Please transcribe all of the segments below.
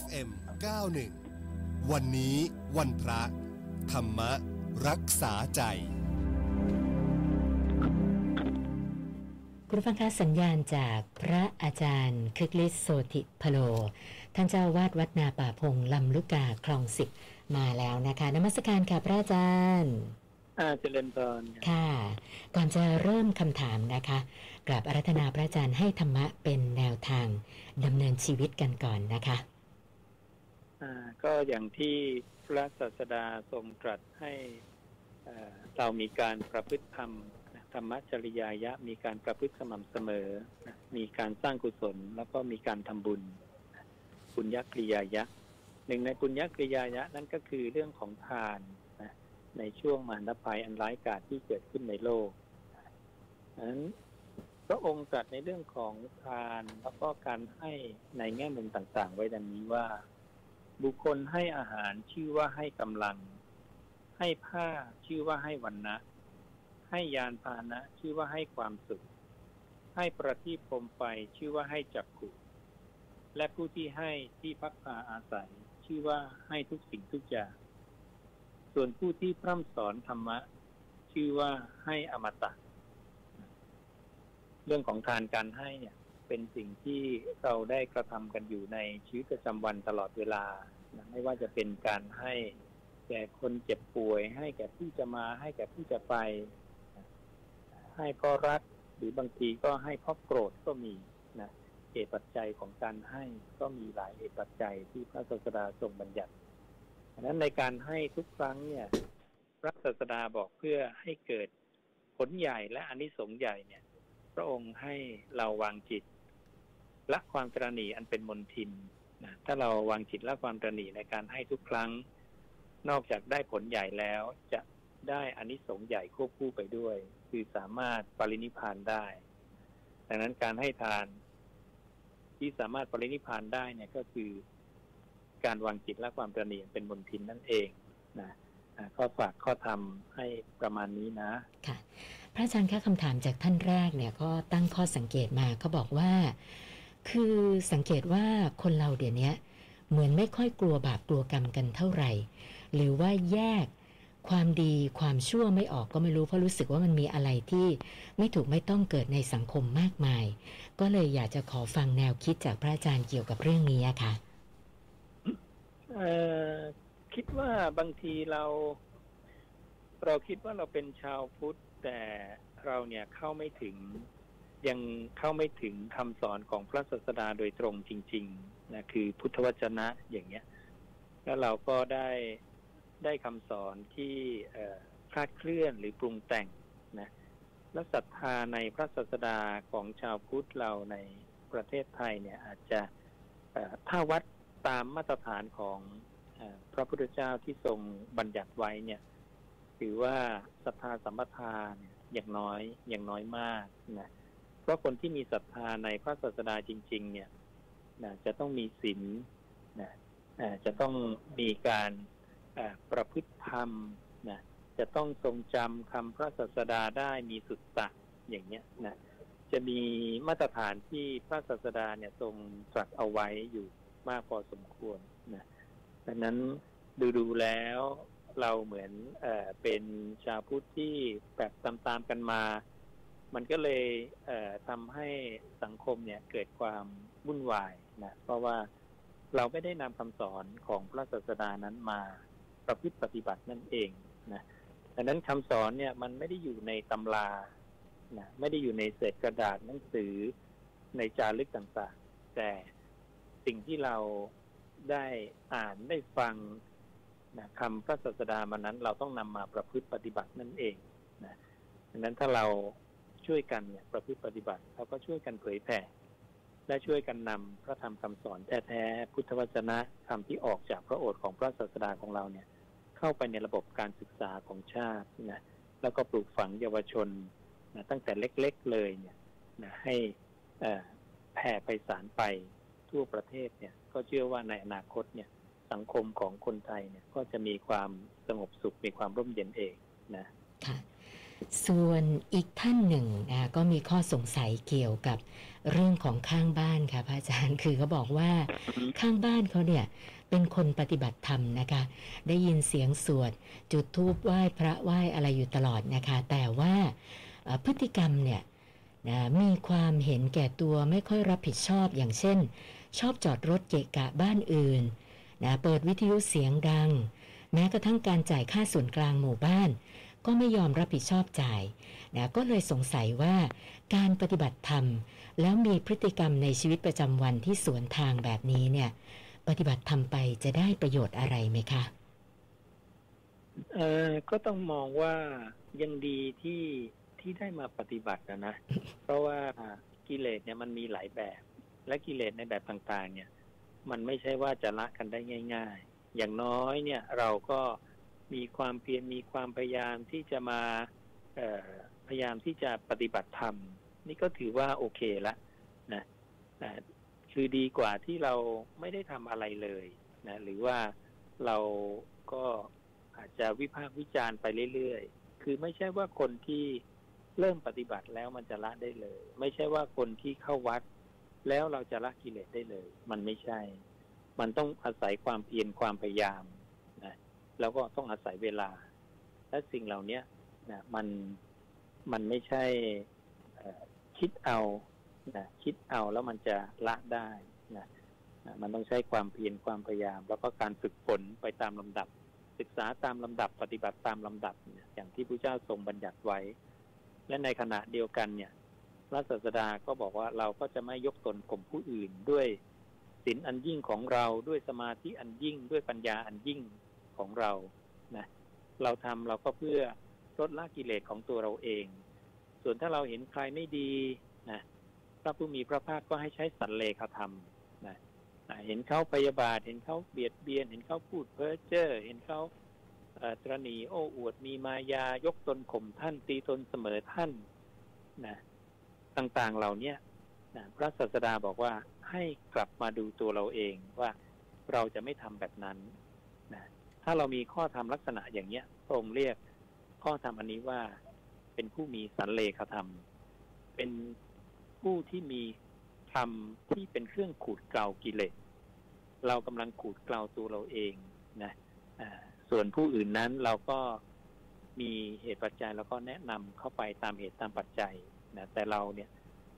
FM 91 วันนี้วันพระ ธรรมรักษาใจ คุณฟังคะสัญญาณจากพระอาจารย์คึกฤทธิ์โสติพโล ท่านเจ้าวาดวัดนาป่าพงลำลูกกาคลองสิบมาแล้วนะคะนมัสการค่ะพระอาจารย์อาเจริญพรค่ะ ก่อนจะเริ่มคำถามนะคะกราบอารัธนาพระอาจารย์ให้ธรรมะเป็นแนวทางดำเนินชีวิตกันก่อนนะคะอ่า ก็อย่างที่พระศาสดาทรงตรัสให้เรามีการประพฤติธรรมธรรมจริยายะ มีการประพฤติสม่ำเสมอ มีการสร้างกุศล แล้วก็มีการทำบุญบุญยักริยายะ หนึ่งในบุญยักริยายะนั่นก็คือเรื่องของทานนะในช่วงมหันตภัยอันร้ายกาจที่เกิดขึ้นในโลกนั้นพระองค์ตรัสในเรื่องของทานแล้วก็การให้ในแง่มุมต่างๆ ไว้ดังนี้ว่า บุคคลให้อาหารชื่อว่าให้กำลัง ให้ผ้าชื่อว่าให้วันนะให้ยานพาหนะชื่อว่าให้ความสุข ให้ประทีปโคมไฟชื่อว่าให้จักขุ และผู้ที่ให้ที่พักพาอาศัย ชื่อว่าให้ทุกสิ่งทุกอย่าง ส่วนผู้ที่พร่ำสอนธรรมะ ชื่อว่าให้อมตะ เรื่องของทานการให้เนี่ย เป็นสิ่งที่เราได้กระทำกันอยู่ในชีวิตประจำวันตลอดเวลานะไม่ว่าจะเป็นการให้แก่คนเจ็บป่วย ให้แก่ผู้จะมาให้แก่ผู้จะไป ให้เพราะรักหรือบางทีก็ให้เพราะโกรธก็มีนะเหตุปัจจัยของการให้ก็มีหลายเหตุปัจจัยที่พระศาสดาทรงบัญญัติดังนั้นในการให้ทุกครั้งเนี่ย พระศาสดาบอกเพื่อให้เกิดผลใหญ่และอนิสงส์ใหญ่เนี่ย พระองค์ให้เราวางจิต ละความตรณีอันเป็นมนทินนะถ้าเราวางจิตละความตรณีในการให้ทุกครั้ง นอกจากได้ผลใหญ่แล้วจะได้อานิสงส์ใหญ่ควบคู่ไปด้วย คือสามารถปรินิพานได้ ดังนั้นการให้ทาน ที่สามารถปรินิพานได้เนี่ยก็คือ การวางจิตละความตรณีอันเป็นมนทินนั่นเองนะข้อฝากข้อธรรมให้ประมาณนี้นะ ค่ะ พระอาจารย์คะคำถามจากท่านแรกเนี่ยก็ตั้งข้อสังเกตมาเขาบอกว่า คือสังเกตว่าคนเราเดี๋ยวนี้เหมือนไม่ค่อยกลัวบาปกลัวกรรมกันเท่าไหร่ หรือว่าแยกความดีความชั่วไม่ออกก็ไม่รู้เพราะรู้สึกว่ามันมีอะไรที่ไม่ถูกไม่ต้องเกิดในสังคมมากมาย ก็เลยอยากจะขอฟังแนวคิดจากพระอาจารย์เกี่ยวกับเรื่องนี้ค่ะคิดว่าบางทีเราเราคิดว่าเราเป็นชาวพุทธแต่เราเนี่ยเข้าไม่ถึง ยังเข้าไม่ถึงคำสอนของพระศาสดาโดยตรงจริงๆนะคือพุทธวจนะอย่างเงี้ย แล้วเราก็ได้ได้คำสอนที่คลาดเคลื่อนหรือปรุงแต่งนะและศรัทธาในพระศาสดาของชาวพุทธเราในประเทศไทยเนี่ยอาจจะถ้าวัดตามมาตรฐานของพระพุทธเจ้าที่ทรงบัญญัติไว้เนี่ยถือว่าศรัทธาสัมปทานอย่างน้อยอย่างน้อยมากนะ เพราะคนที่มีศรัทธาในพระศาสดาจริง ๆ เนี่ยนะจะต้องมีศีลนะจะต้องมีการประพฤติธรรมนะจะต้องทรงจำคำพระศาสดาได้มีสุตตะอย่างเงี้ยนะจะมีมาตรฐานที่พระศาสดาเนี่ยทรงตรัสเอาไว้อยู่มากพอสมควรนะดังนั้นดูดูๆแล้วเราเหมือนเอเป็นชาวพุทธที่แบบตามๆกันมา มันก็เลยเทำให้สังคมเนี่ยเกิดความวุ่นวายนะเพราะว่าเราไม่ได้นำคำสอนของพระศาสดานั้นมาประพฤติปฏิบัตินั่นเองนะดังนั้นคำสอนเนี่ยมันไม่ได้อยู่ในตำรานะไม่ได้อยู่ในเศษกระดาษหนังสือในจารึกต่างๆ แต่สิ่งที่เราได้อ่านได้ฟังนะคำพระศาสดามานั้น เราต้องนำมาประพฤติปฏิบัตินั่นเองนะดังนั้นถ้าเรา ช่วยกันเนี่ยประพฤติปฏิบัติเราก็ช่วยกันเผยแผ่ และช่วยกันนำพระธรรมคำสอนแท้ๆพุทธวจนะคำที่ออกจากพระโอษฐ์ของพระศาสดาของเราเนี่ย เข้าไปในระบบการศึกษาของชาตินะแล้วก็ปลูกฝังเยาวชนนะตั้งแต่เล็กๆเลยเนี่ยนะให้อ่อแผ่ไปสารไปทั่วประเทศเนี่ย ก็เชื่อว่าในอนาคตเนี่ย สังคมของคนไทยเนี่ยก็จะมีความสงบสุขมีความร่มเย็นเองนะค่ะ ส่วนอีกท่านหนึ่งนะก็มีข้อสงสัยเกี่ยวกับเรื่องของข้างบ้านค่ะพระอาจารย์คือเขาบอกว่าข้างบ้านเขาเนี่ยเป็นคนปฏิบัติธรรมนะคะ ได้ยินเสียงสวด จุดธูปไหว้พระไหว้อะไรอยู่ตลอดนะคะ แต่ว่าเอ่อพฤติกรรมเนี่ยนะมีความเห็นแก่ตัวไม่ค่อยรับผิดชอบอย่างเช่น ชอบจอดรถเกะกะบ้านอื่นนะเปิดวิทยุเสียงดัง แม้กระทั่งการจ่ายค่าส่วนกลางหมู่บ้าน ก็ไม่ยอมรับผิดชอบจ่ายนะก็เลยสงสัยว่าการปฏิบัติธรรม แล้วมีพฤติกรรมในชีวิตประจำวันที่สวนทางแบบนี้เนี่ย ปฏิบัติธรรมไปจะได้ประโยชน์อะไรไหมคะเออก็ต้องมองว่ายังดีที่ที่ได้มาปฏิบัตินะนะเพราะว่ากิเลสเนี่ยมันมีหลายแบบ และกิเลสในแบบต่างๆ เนี่ย มันไม่ใช่ว่าจะละกันได้ง่าย ๆ อย่างน้อยเนี่ยเราก็ มีความเพียรมีความพยายามที่จะมาพยายามที่จะปฏิบัติธรรม นี่ก็ถือว่าโอเคละนะนะคือดีกว่าที่เราไม่ได้ทำอะไรเลยนะหรือว่าเราก็อาจจะวิพากษ์วิจารณ์ไปเรื่อยๆ คือไม่ใช่ว่าคนที่เริ่มปฏิบัติแล้วมันจะละได้เลย ไม่ใช่ว่าคนที่เข้าวัด แล้วเราจะละกิเลสได้เลย มันไม่ใช่ มันต้องอาศัยความเพียรความพยายาม นะแล้วก็ต้องอาศัยเวลา และสิ่งเหล่านี้นะมันมันไม่ใช่คิดเอานะคิดเอาแล้วมันจะละได้นะนะมันต้องใช้ความเพียรความพยายาม แล้วก็การฝึกฝนไปตามลำดับ ศึกษาตามลำดับปฏิบัติตามลำดับอย่างที่พระเจ้าทรงบัญญัติไว้ และในขณะเดียวกันเนี่ยพระศาสดาก็บอกว่าเราก็จะไม่ยกตนข่มผู้อื่นด้วยศีลอันยิ่งของเราด้วยสมาธิอันยิ่งด้วยปัญญาอันยิ่ง ของเรานะเราทำเราก็เพื่อลดละกิเลสของตัวเราเอง ส่วนถ้าเราเห็นใครไม่ดีนะพระผู้มีพระภาคก็ให้ใช้สันเลขธรรมนะเห็นเขาพยาบาท เห็นเขาเบียดเบียน เห็นเขาพูดเพ้อเจ้อเห็นเขาตรณีโอ้อวดมีมายายกตนข่มท่านตีตนเสมอท่านนะต่างๆเหล่านี้นะพระศาสดาบอกว่าให้กลับมาดูตัวเราเองว่าเราจะไม่ทำแบบนั้น ถ้าเรามีข้อธรรมลักษณะอย่างเนี้ยพระองค์เรียกข้อธรรมอันนี้ว่าเป็นผู้มีสันเลขธรรม เป็นผู้ที่มีธรรมที่เป็นเครื่องขูดเกลากิเลสเรากำลังขูดเกลาตัวเราเองนะส่วนผู้อื่นนั้นเราก็มีเหตุปัจจัยแล้วก็แนะนำเข้าไปตามเหตุตามปัจจัยนะแต่เราเนี่ย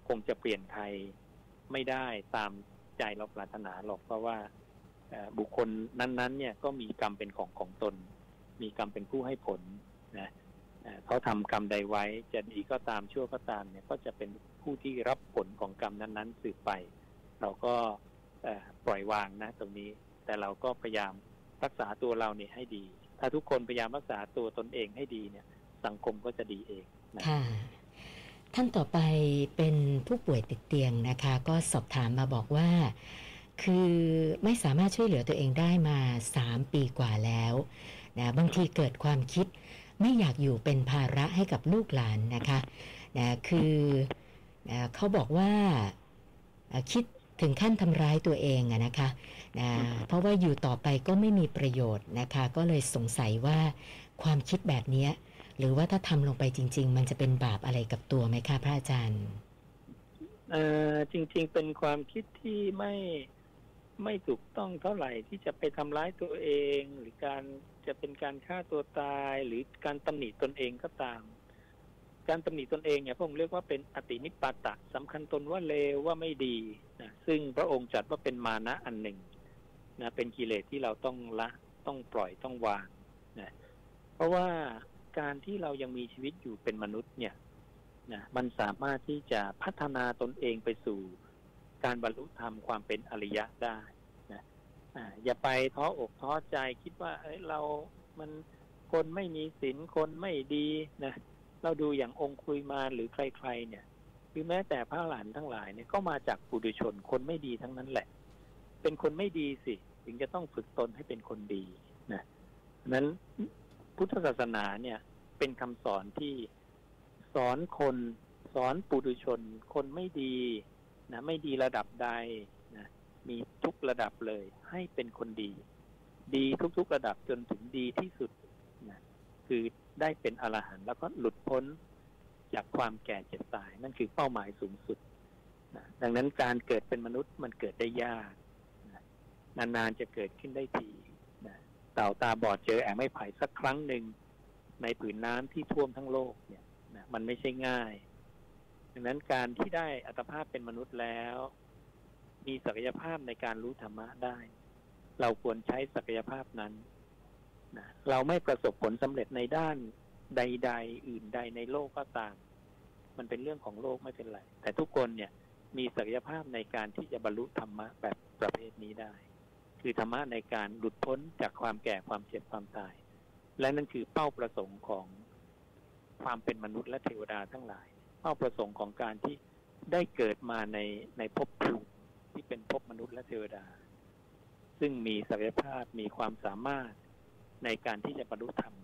คงจะเปลี่ยนใครไม่ได้ตามใจเราปรารถนาหรอกเพราะว่า บุคคลนั้นๆ เนี่ยก็มีกรรมเป็นของของตน มีกรรมเป็นผู้ให้ผลนะเขาทำกรรมใดไว้จะดีก็ตามชั่วก็ตามเนี่ยก็จะเป็นผู้ที่รับผลของกรรมนั้น ๆ สืบไป เราก็ปล่อยวางนะ ตรงนี้ แต่เราก็พยายามรักษาตัวเราเนี่ยให้ดี ถ้าทุกคนพยายามรักษาตัวตนเองให้ดีเนี่ย สังคมก็จะดีเองนะค่ะท่านต่อไปเป็นผู้ป่วยติดเตียงนะคะ ก็สอบถามมาบอกว่า คือไม่สามารถช่วยเหลือตัวเองได้มา 3 ปีกว่าแล้วนะบางทีเกิดความคิดไม่อยากอยู่เป็นภาระให้กับลูกหลานนะคะนะคือนะเขาบอกว่าคิดถึงขั้นทำร้ายตัวเองอะนะคะนะเพราะว่าอยู่ต่อไปก็ไม่มีประโยชน์นะคะ ก็เลยสงสัยว่าความคิดแบบนี้หรือว่าถ้าทำลงไปจริง ๆ มันจะเป็นบาปอะไรกับตัวไหมคะพระอาจารย์เออจริง ๆ เป็นความคิดที่ไม่ ไม่ถูกต้องเท่าไหร่ที่จะไปทำร้ายตัวเอง หรือการจะเป็นการฆ่าตัวตายหรือการตำหนิตนเองก็ตาม การตำหนิตนเองเนี่ยพระองค์เรียกว่าเป็นอตินิปาตะสำคัญตนว่าเลวว่าไม่ดีนะซึ่งพระองค์จัดว่าเป็นมานะอันหนึ่งนะเป็นกิเลสที่เราต้องละต้องปล่อยต้องวางนะเพราะว่าการที่เรายังมีชีวิตอยู่เป็นมนุษย์เนี่ยนะมันสามารถที่จะพัฒนาตนเองไปสู่ การบรรลุธรรมความเป็นอริยะได้นะอย่าไปท้ออกท้อใจคิดว่าเอ้ยเรามันคนไม่มีศีลคนไม่ดีนะเราดูอย่างองคุยมาหรือใคร ๆ เนี่ยหรือแม้แต่พระหลานทั้งหลายเนี่ยก็มาจากปุถุชนคนไม่ดีทั้งนั้นแหละ เป็นคนไม่ดีสิ ถึงจะต้องฝึกตนให้เป็นคนดีนะฉะนั้นพุทธศาสนาเนี่ย เป็นคำสอนที่สอนคนสอนปุถุชน คนไม่ดี นะไม่ดีระดับใดนะมีทุกระดับเลย ให้เป็นคนดี ดีทุกๆระดับจนถึงดีที่สุดนะคือได้เป็นอรหันต์แล้วก็หลุดพ้นจากความแก่เจ็บตาย นั่นคือเป้าหมายสูงสุดนะดังนั้นการเกิดเป็นมนุษย์มันเกิดได้ยากนะนานๆจะเกิดขึ้นได้ทีนะเต่าตาบอดเจอแอ่งไม้ไผ่สักครั้งหนึ่งในผืนน้ำที่ท่วมทั้งโลกเนี่ยนะมันไม่ใช่ง่าย ดังนั้นการที่ได้อัตภาพเป็นมนุษย์แล้ว มีศักยภาพในการรู้ธรรมะได้ เราควรใช้ศักยภาพนั้นนะเราไม่ประสบผลสำเร็จในด้านใด ๆ อื่นใดในโลกก็ตาม มันเป็นเรื่องของโลกไม่เป็นไร แต่ทุกคนเนี่ยมีศักยภาพในการที่จะบรรลุธรรมะแบบประเภทนี้ได้ คือธรรมะในการหลุดพ้นจากความแก่ความเจ็บความตาย และนั่นคือเป้าประสงค์ของความเป็นมนุษย์และเทวดาทั้งหลาย เป้าประสงค์ของการที่ได้เกิดมาในในภพภูมิที่เป็นภพมนุษย์และเทวดา ซึ่งมีศักยภาพมีความสามารถในการที่จะบรรลุธรรม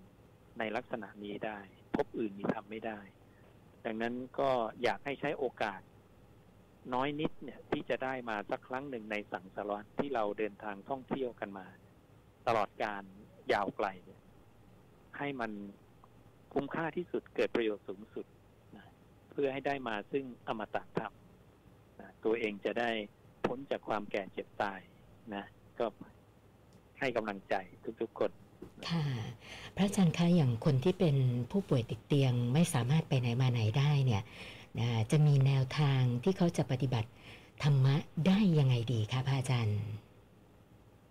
ในลักษณะนี้ได้พบอื่นมีทำไม่ได้ ดังนั้นก็อยากให้ใช้โอกาส น้อยนิดเนี่ยที่จะได้มาสักครั้งหนึ่งในสังสารวัตที่เราเดินทางท่องเที่ยวกันมา ตลอดการยาวไกลเนี่ยให้มันคุ้มค่าที่สุดเกิดประโยชน์สูงสุด พื่อให้ได้มาซึ่งอมตะธรรมนะตัวเองจะได้พ้นจากความแก่เจ็บตายนะ ก็ให้กำลังใจทุกๆคนค่ะ พระอาจารย์คะอย่างคนที่เป็นผู้ป่วยติดเตียงไม่สามารถไปไหนมาไหนได้เนี่ยนะจะมีแนวทางที่เขาจะปฏิบัติธรรมะได้ยังไงดีคะพระอาจารย์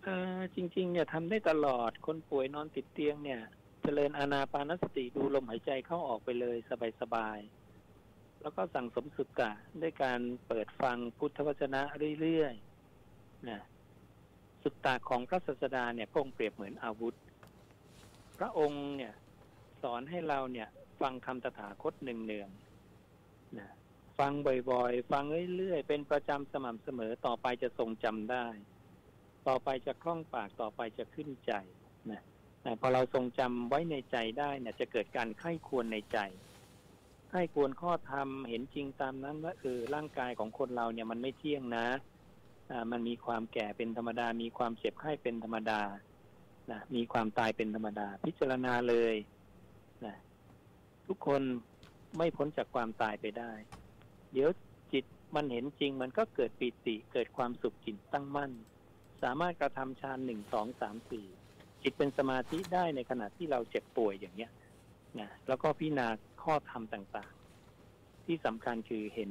เออจริงๆเนี่ยทำได้ตลอดคนป่วยนอนติดเตียงเนี่ยเจริญอานาปานสติดูลมหายใจเข้าออกไปเลยสบายๆ แล้วก็สั่งสมสุกะด้วยการเปิดฟังพุทธวจนะเรื่อยๆนะสุตตาของพระศาสดาเนี่ยพงเปรียบเหมือนอาวุธ พระองค์เนี่ยสอนให้เราเนี่ย ฟังคำตถาคตเนืองๆนะฟังบ่อยๆ ฟังเรื่อยๆ เป็นประจำสม่ำเสมอต่อไปจะทรงจำได้ ต่อไปจะคล่องปากต่อไปจะขึ้นใจนะแต่พอเราทรงจำไว้ในใจได้เนี่ยจะเกิดการไข้ควรในใจ ไข้ควรข้อธรรมเห็นจริงตามนั้นว่าเออร่างกายของคนเราเนี่ยมันไม่เที่ยงนะอ่ามันมีความแก่เป็นธรรมดา มีความเจ็บไข้เป็นธรรมดานะมีความตายเป็นธรรมดา พิจารณาเลยนะทุกคนไม่พ้นจากความตายไปได้ เดี๋ยวจิตมันเห็นจริงมันก็เกิดปิติเกิดความสุขจิตตั้งมั่น สามารถกระทำฌานหนึ่งสองสามสี่จิตเป็นสมาธิได้ในขณะที่เราเจ็บป่วยอย่างเนี้ย นะแล้วก็พิจารณาข้อธรรมต่างๆ ที่สำคัญคือเห็น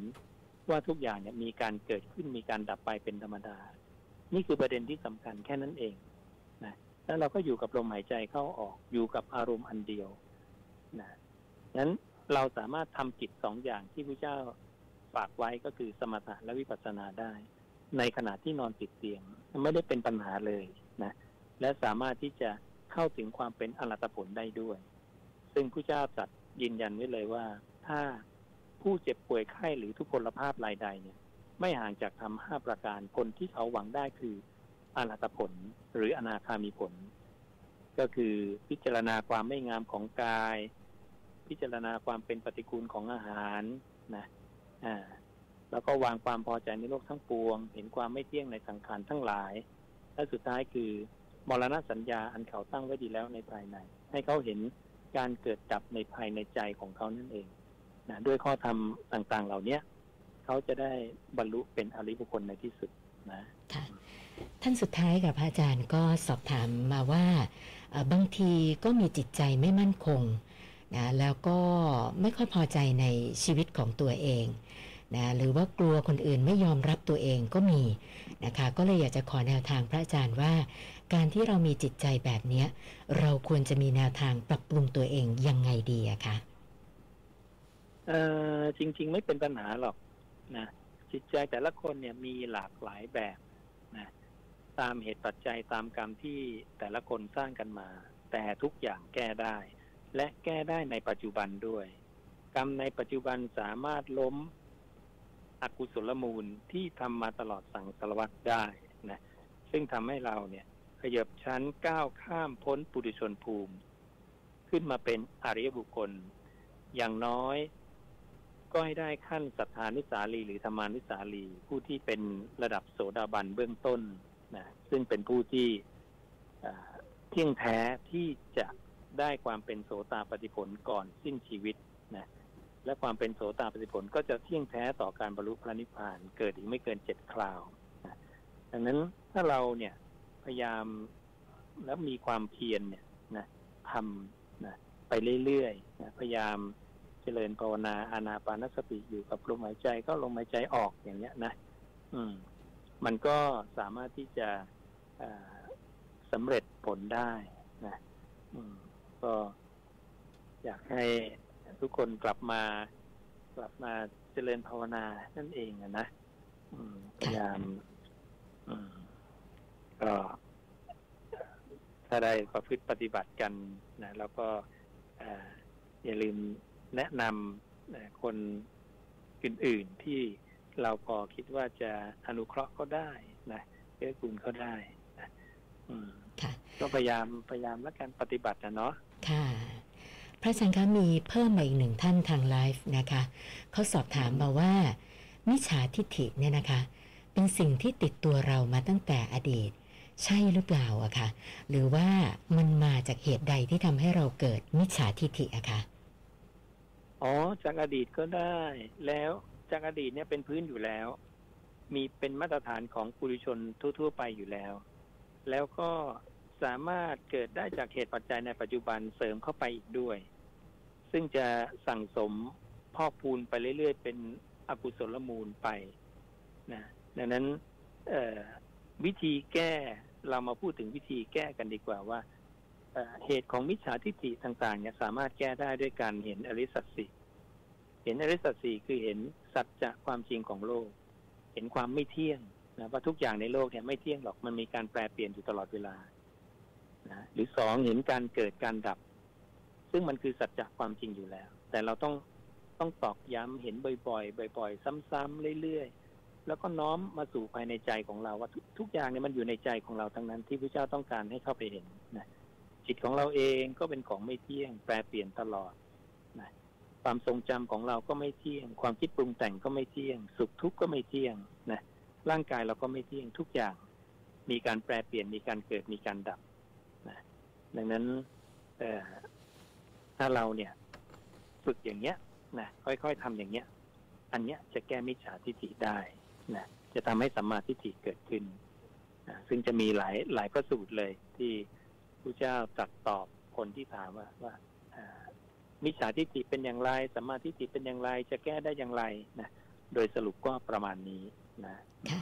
ว่าทุกอย่างเนี่ยมีการเกิดขึ้นมีการดับไปเป็นธรรมดา นี่คือประเด็นที่สำคัญแค่นั้นเองนะแล้วเราก็อยู่กับลมหายใจเข้าออกอยู่กับอารมณ์อันเดียวนะนั้นเราสามารถทำกิจสองอย่างที่พระเจ้าฝากไว้ก็คือสมถะและวิปัสสนาได้ ในขณะที่นอนติดเตียงไม่ได้เป็นปัญหาเลยนะและสามารถที่จะเข้าถึงความเป็นอรหัตผลได้ด้วย ซึ่งพระเจ้าตรัสยืนยันไว้เลยว่า ถ้าผู้เจ็บป่วยไข้หรือทุพพลภาพรายใดเนี่ย ไม่ห่างจากทำห้าประการผลที่เขาหวังได้คืออรหัตผลหรืออนาคามีผล ก็คือพิจารณาความไม่งามของกาย พิจารณาความเป็นปฏิกูลของอาหารนะอ่าแล้วก็วางความพอใจในโลกทั้งปวง เห็นความไม่เที่ยงในสังขารทั้งหลาย และสุดท้ายคือมรณะสัญญาอันเขาตั้งไว้ดีแล้วในภายใน ให้เขาเห็น การเกิดดับในภายในใจของเขานั่นเองนะด้วยข้อธรรมต่าง ๆ เหล่านี้เขาจะได้บรรลุเป็นอริบุคคลในที่สุดนะค่ะท่านสุดท้ายกับพระอาจารย์ก็สอบถามมาว่าบางทีก็มีจิตใจไม่มั่นคงนะแล้วก็ไม่ค่อยพอใจในชีวิตของตัวเองนะหรือว่ากลัวคนอื่นไม่ยอมรับตัวเองก็มีนะคะก็เลยอยากจะขอแนวทางพระอาจารย์ว่า การที่เรามีจิตใจแบบเนี้ยเราควรจะมีแนวทางปรับปรุงตัวเองยังไงดีอะคะเออจริง ๆ ไม่เป็นปัญหาหรอกนะจิตใจแต่ละคนเนี่ยมีหลากหลายแบบนะตามเหตุปัจจัยตามกรรมที่แต่ละคนสร้างกันมา แต่ทุกอย่างแก้ได้ และแก้ได้ในปัจจุบันด้วย กรรมในปัจจุบันสามารถล้มอกุศลมูลที่ทำมาตลอดสังสารวัตรได้นะซึ่งทำให้เราเนี่ย ขยับชั้นก้าวข้ามพ้นปุถุชนภูมิ ขึ้นมาเป็นอริยบุคคล อย่างน้อยก็ให้ได้ขั้นสัทธานุสาลีหรือธรรมานุสาลี ผู้ที่เป็นระดับโสดาบันเบื้องต้นนะซึ่งเป็นผู้ที่เที่ยงแท้ที่จะได้ความเป็นโสตาปฏิผลก่อนสิ้นชีวิตนะและความเป็นโสตาปฏิผลก็จะเที่ยงแท้ต่อการบรรลุพระนิพพานเกิดอีกไม่เกินเจ็ดคราวนะดังนั้นถ้าเราเนี่ย พยายามแล้วมีความเพียรเนี่ยนะทำนะไปเรื่อยๆนะพยายามเจริญภาวนาอานาปานสติอยู่กับลมหายใจก็ลมหายใจออกอย่างเงี้ยนะอืม มันก็สามารถที่จะสำเร็จผลได้นะอืม ก็อยากให้ทุกคนกลับมากลับมาเจริญภาวนานั่นเองนะอืมพยายาม อืม ก็ถ้าได้ประพฤติปฏิบัติกันนะแล้วก็อย่าลืมแนะนำคนอื่น ๆ ที่เราพอคิดว่าจะอนุเคราะห์ก็ได้นะเกื้อกูลเขาได้นะอืมก็พยายามพยายามแล้วกันปฏิบัตินะเนาะค่ะ พระอาจารย์คะมีเพิ่มมาอีกหนึ่งท่านทางไลฟ์นะคะเขาสอบถามมาว่ามิจฉาทิฏฐิเนี่ยนะคะ เป็นสิ่งที่ติดตัวเรามาตั้งแต่อดีต ใช่หรือเปล่าอะคะหรือว่ามันมาจากเหตุใดที่ทำให้เราเกิดมิจฉาทิฏฐิอะคะอ๋อ จากอดีตก็ได้ แล้วจากอดีตเนี่ยเป็นพื้นอยู่แล้ว มีเป็นมาตรฐานของปุถุชนทั่ว ๆ ไปอยู่แล้ว แล้วก็สามารถเกิดได้จากเหตุปัจจัยในปัจจุบันเสริมเข้าไปอีกด้วย ซึ่งจะสั่งสมพอกพูนไปเรื่อย ๆ เป็นอกุศลมูลไปนะดังนั้นวิธีแก้ เรามาพูดถึงวิธีแก้กันดีกว่าว่าเหตุของมิจฉาทิฏฐิต่างๆเนี่ยสามารถแก้ได้ด้วยการเห็นอริสัตสีเห็นอริสัตสีคือเห็นสัจจะความจริงของโลก เห็นความไม่เที่ยงนะว่าทุกอย่างในโลกเนี่ยไม่เที่ยงหรอกมันมีการแปรเปลี่ยนอยู่ตลอดเวลานะหรือสองเห็นการเกิดการดับ ซึ่งมันคือสัจจะความจริงอยู่แล้ว แต่เราต้องต้องตอกย้ำเห็นบ่อยๆบ่อย ๆ ซ้ำๆเรื่อยๆ แล้วก็น้อมมาสู่ภายในใจของเราว่าทุกอย่างเนี่ยมันอยู่ในใจของเราทั้งนั้นที่พระเจ้าต้องการให้เข้าไปเห็นนะจิตของเราเองก็เป็นของไม่เที่ยง แปรเปลี่ยนตลอดนะความทรงจำของเราก็ไม่เที่ยง ความคิดปรุงแต่งก็ไม่เที่ยง สุขทุกข์ก็ไม่เที่ยงนะร่างกายเราก็ไม่เที่ยงทุกอย่าง มีการแปรเปลี่ยนมีการเกิดมีการดับนะดังนั้นถ้าเราเนี่ยฝึกอย่างเงี้ยนะค่อยๆทำอย่างเงี้ย อันเนี้ยจะแก้มิจฉาทิฏฐิได้ นะจะทำให้สัมมาทิฏฐิเกิดขึ้นนะซึ่งจะมีหลายหลายประสูตรเลย ที่พระเจ้าตรัสตอบคนที่ถามว่าว่ามิจฉาทิฏฐิเป็นอย่างไรสัมมาทิฏฐิเป็นอย่างไร จะแก้ได้อย่างไรนะโดยสรุปก็ประมาณนี้นะค่ะ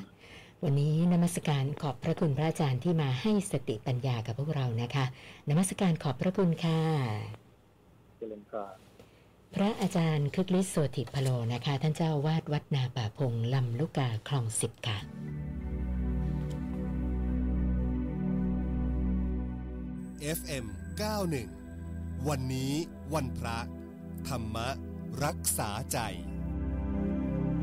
วันนี้นมัสการขอบพระคุณพระอาจารย์ที่มาให้สติปัญญากับพวกเรานะคะ นมัสการขอบพระคุณค่ะเจริญก่อน พระอาจารย์คึกฤทธิ์โสติพโลนะคะ ท่านเจ้าวาดวัดนาป่าพงลำลูกกาคลองสิบค่ะ FM 91วันนี้วันพระ ธรรมรักษาใจ